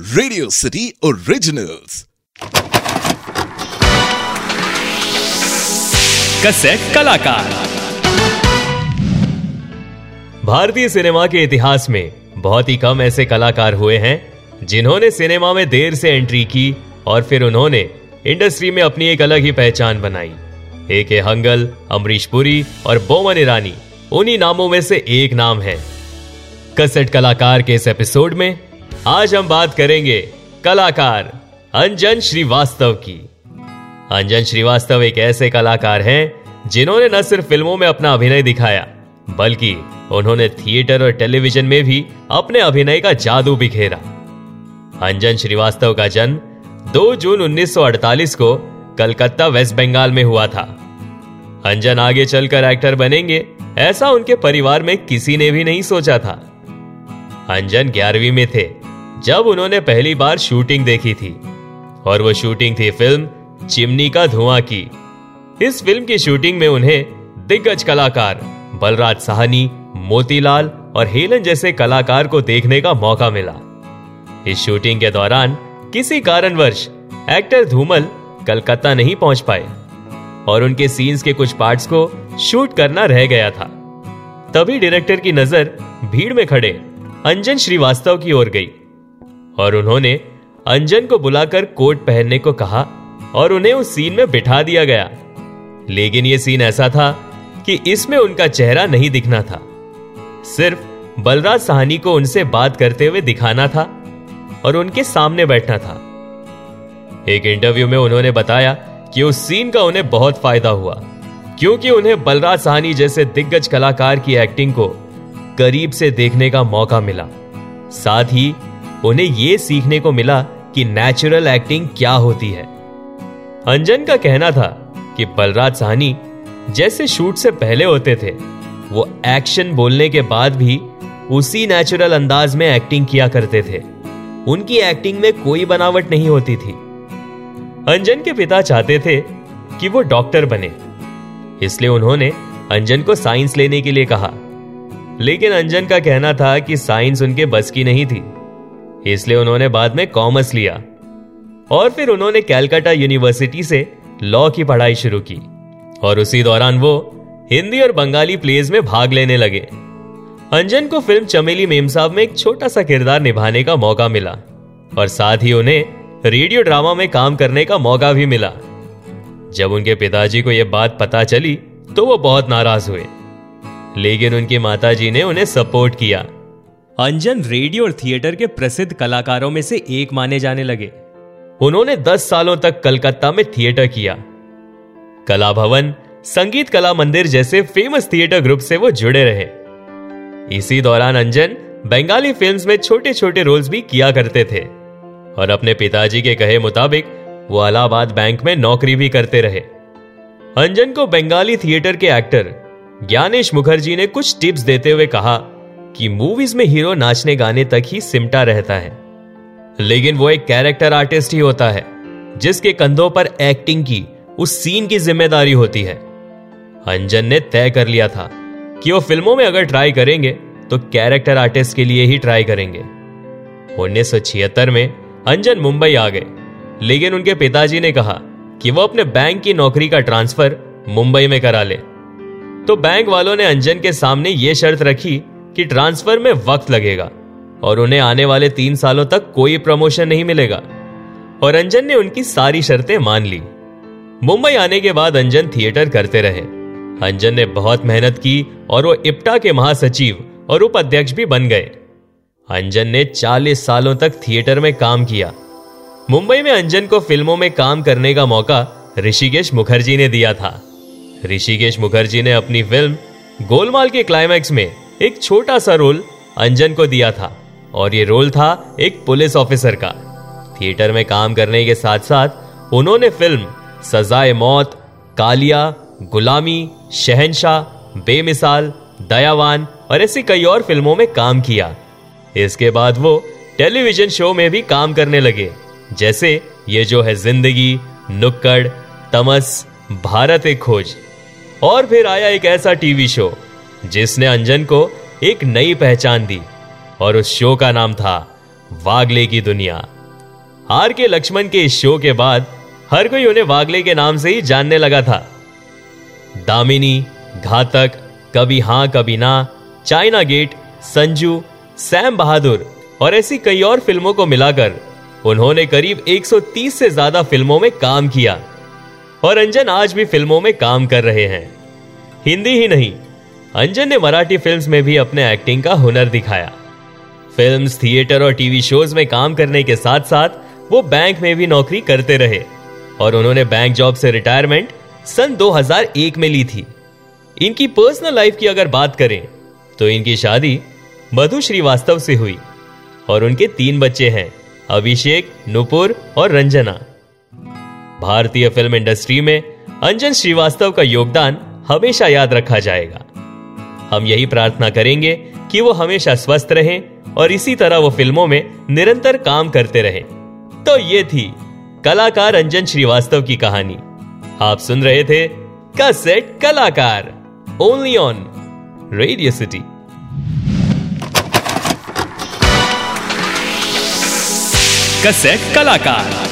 Radio city originals cassette कलाकार भारतीय cinema के इतिहास में बहुत ही कम ऐसे कलाकार हुए हैं जिन्होंने सिनेमा में देर से एंट्री की और फिर उन्होंने इंडस्ट्री में अपनी एक अलग ही पहचान बनाई। ए के हंगल अमरीश पुरी और बोमन ईरानी उन्हीं नामों में से एक नाम है। कसेट कलाकार के इस एपिसोड में आज हम बात करेंगे कलाकार अंजन श्रीवास्तव की। अंजन श्रीवास्तव एक ऐसे कलाकार हैं जिन्होंने न सिर्फ़ फ़िल्मों में अपना अभिनय दिखाया, बल्कि उन्होंने थिएटर और टेलीविज़न में भी अपने अभिनय का जादू बिखेरा। अंजन श्रीवास्तव का जन्म 2 जून 1948 को कलकत्ता, वेस्ट बंगाल में हुआ था। अंजन आगे चलकर एक्टर बनेंगे, ऐसा उनके परिवार में किसी ने भी नहीं सोचा था। अंजन ग्यारहवीं में थे। जब उन्होंने पहली बार शूटिंग देखी थी, और वो शूटिंग थी फ़िल्म चिमनी का धुआँ की। इस फ़िल्म की शूटिंग में उन्हें दिग्गज कलाकार बलराज साहनी, मोतीलाल और हेलन जैसे कलाकार को देखने का मौका मिला। इस शूटिंग के दौरान किसी कारणवश एक्टर धूमल कलकत्ता नहीं पहुँच पाए, और उनके सीन्स के कुछ पार्ट्स को शूट करना रह गया था। तभी डायरेक्टर की नज़र भीड़ में खड़े अंजन श्रीवास्तव की ओर गई। और उन्होंने अंजन को बुलाकर कोट पहनने को कहा और उन्हें उस सीन में बिठा दिया गया। लेकिन यह सीन ऐसा था कि इसमें उनका चेहरा नहीं दिखना था। सिर्फ़ बलराज साहनी को उनसे बात करते हुए दिखाना था और उनके सामने बैठना था। एक इंटरव्यू में उन्होंने बताया कि उस सीन का उन्हें बहुत फ़ायदा हुआ, क्योंकि उन्हें बलराज साहनी जैसे दिग्गज कलाकार की एक्टिंग को करीब से देखने का मौका मिला। साथ ही उन्हें यह सीखने को मिला कि नेचुरल एक्टिंग क्या होती है। अंजन का कहना था कि बलराज साहनी जैसे शूट से पहले होते थे, वो एक्शन बोलने के बाद भी उसी नेचुरल अंदाज में एक्टिंग किया करते थे। उनकी एक्टिंग में कोई बनावट नहीं होती थी। अंजन के पिता चाहते थे कि वो डॉक्टर बने। इसलिए उन्होंने अंजन को साइंस लेने के लिए कहा। लेकिन अंजन का कहना था कि साइंस उनके बस की नहीं थी। इसलिए उन्होंने बाद में कॉमर्स लिया। और फिर उन्होंने कैलकाटा यूनिवर्सिटी से लॉ की पढ़ाई शुरू की। और उसी दौरान वो हिंदी और बंगाली प्लेज में भाग लेने लगे। अंजन को फ़िल्म चमेली मेमसाब में एक छोटा सा किरदार निभाने का मौका मिला। और साथ ही उन्हें रेडियो ड्रामा में काम करने का मौका भी मिला। जब उनके पिताजी को यह बात पता चली तो वो बहुत नाराज़ हुए। लेकिन उनकी माताजी ने उन्हें सपोर्ट किया। अंजन रेडियो और थिएटर के प्रसिद्ध कलाकारों में से एक माने जाने लगे। उन्होंने 10 सालों तक कलकत्ता में थिएटर किया। कला भवन संगीत कला मंदिर जैसे फ़ेमस थिएटर ग्रुप से वो जुड़े रहे। इसी दौरान अंजन बंगाली फिल्म्स में छोटे छोटे रोल्स भी किया करते थे। और अपने पिताजी के कहे मुताबिक, वो अलाहाबाद बैंक में नौकरी भी करते रहे। अंजन को बंगाली थिएटर के एक्टर ज्ञानेश मुखर्जी ने कुछ टिप्स देते हुए कहा कि मूवीज़ में हीरो नाचने गाने तक ही सिमटा रहता है। लेकिन वो एक कैरेक्टर आर्टिस्ट ही होता है, जिसके कंधों पर एक्टिंग की, उस सीन की ज़िम्मेदारी होती है। अंजन ने तय कर लिया था कि वो फ़िल्मों में अगर ट्राई करेंगे तो कैरेक्टर आर्टिस्ट के लिए ही ट्राई करेंगे। उन्नीस सौ छिहत्तर में अंजन मुंबई आ गए, लेकिन उनके पिताजी ने कहा कि वो अपने बैंक की नौकरी का ट्रांसफ़र मुंबई में करा ले। तो बैंक वालों ने अंजन के सामने यह शर्त रखी कि ट्रांसफ़र में वक्त लगेगा और उन्हें आने वाले तीन सालों तक कोई प्रमोशन नहीं मिलेगा। और अंजन ने उनकी सारी शर्तें मान ली। मुंबई आने के बाद अंजन थिएटर करते रहे। अंजन ने बहुत मेहनत की और वो इप्टा के महासचिव और उपाध्यक्ष भी बन गए। अंजन ने 40 सालों तक थिएटर में काम किया। मुंबई में अंजन को फ़िल्मों में काम करने का मौका ऋषिकेश मुखर्जी ने दिया था। ऋषिकेश मुखर्जी ने अपनी फ़िल्म गोलमाल के क्लाइमैक्स में एक छोटा सा रोल अंजन को दिया था और ये रोल था एक पुलिस ऑफिसर का। थिएटर में काम करने के साथ साथ उन्होंने फ़िल्म सजाए मौत, कालिया, गुलामी, शहनशाह, बेमिसाल, दयावान और ऐसी कई और फ़िल्मों में काम किया। इसके बाद वो टेलीविज़न शो में भी काम करने लगे, जैसे ये जो है ज़िंदगी, नुक्कड़, तमस, भारत एक खोज। और फिर आया एक ऐसा टीवी शो जिसने अंजन को एक नई पहचान दी, और उस शो का नाम था वागले की दुनिया। आर के लक्ष्मण के इस शो के बाद हर कोई उन्हें वागले के नाम से ही जानने लगा था। दामिनी, घातक, Kabhi Haan, Kabhi Na, China Gate, Sanju, Sam Bahadur, और ऐसी कई और फ़िल्मों को मिलाकर उन्होंने करीब 130 से ज़्यादा फ़िल्मों में काम किया, और अंजन आज भी फ़िल्मों में काम कर रहे हैं। हिंदी ही नहीं अंजन ने मराठी फिल्म्स में भी अपने एक्टिंग का हुनर दिखाया। फिल्म्स थिएटर और टीवी शोज़ में काम करने के साथ साथ वो बैंक में भी नौकरी करते रहे और उन्होंने बैंक जॉब से रिटायरमेंट सन 2001 में ली थी। इनकी पर्सनल लाइफ की अगर बात करें तो इनकी शादी मधु श्रीवास्तव से हुई और उनके तीन बच्चे हैं, अभिषेक, नुपुर और रंजना। भारतीय फ़िल्म इंडस्ट्री में अंजन श्रीवास्तव का योगदान हमेशा याद रखा जाएगा। हम यही प्रार्थना करेंगे कि वो हमेशा स्वस्थ रहें और इसी तरह वो फ़िल्मों में निरंतर काम करते रहें। तो ये थी कलाकार अंजन श्रीवास्तव की कहानी। आप सुन रहे थे कसेट कलाकार ओनली ऑन रेडियो सिटी कसेट कलाकार।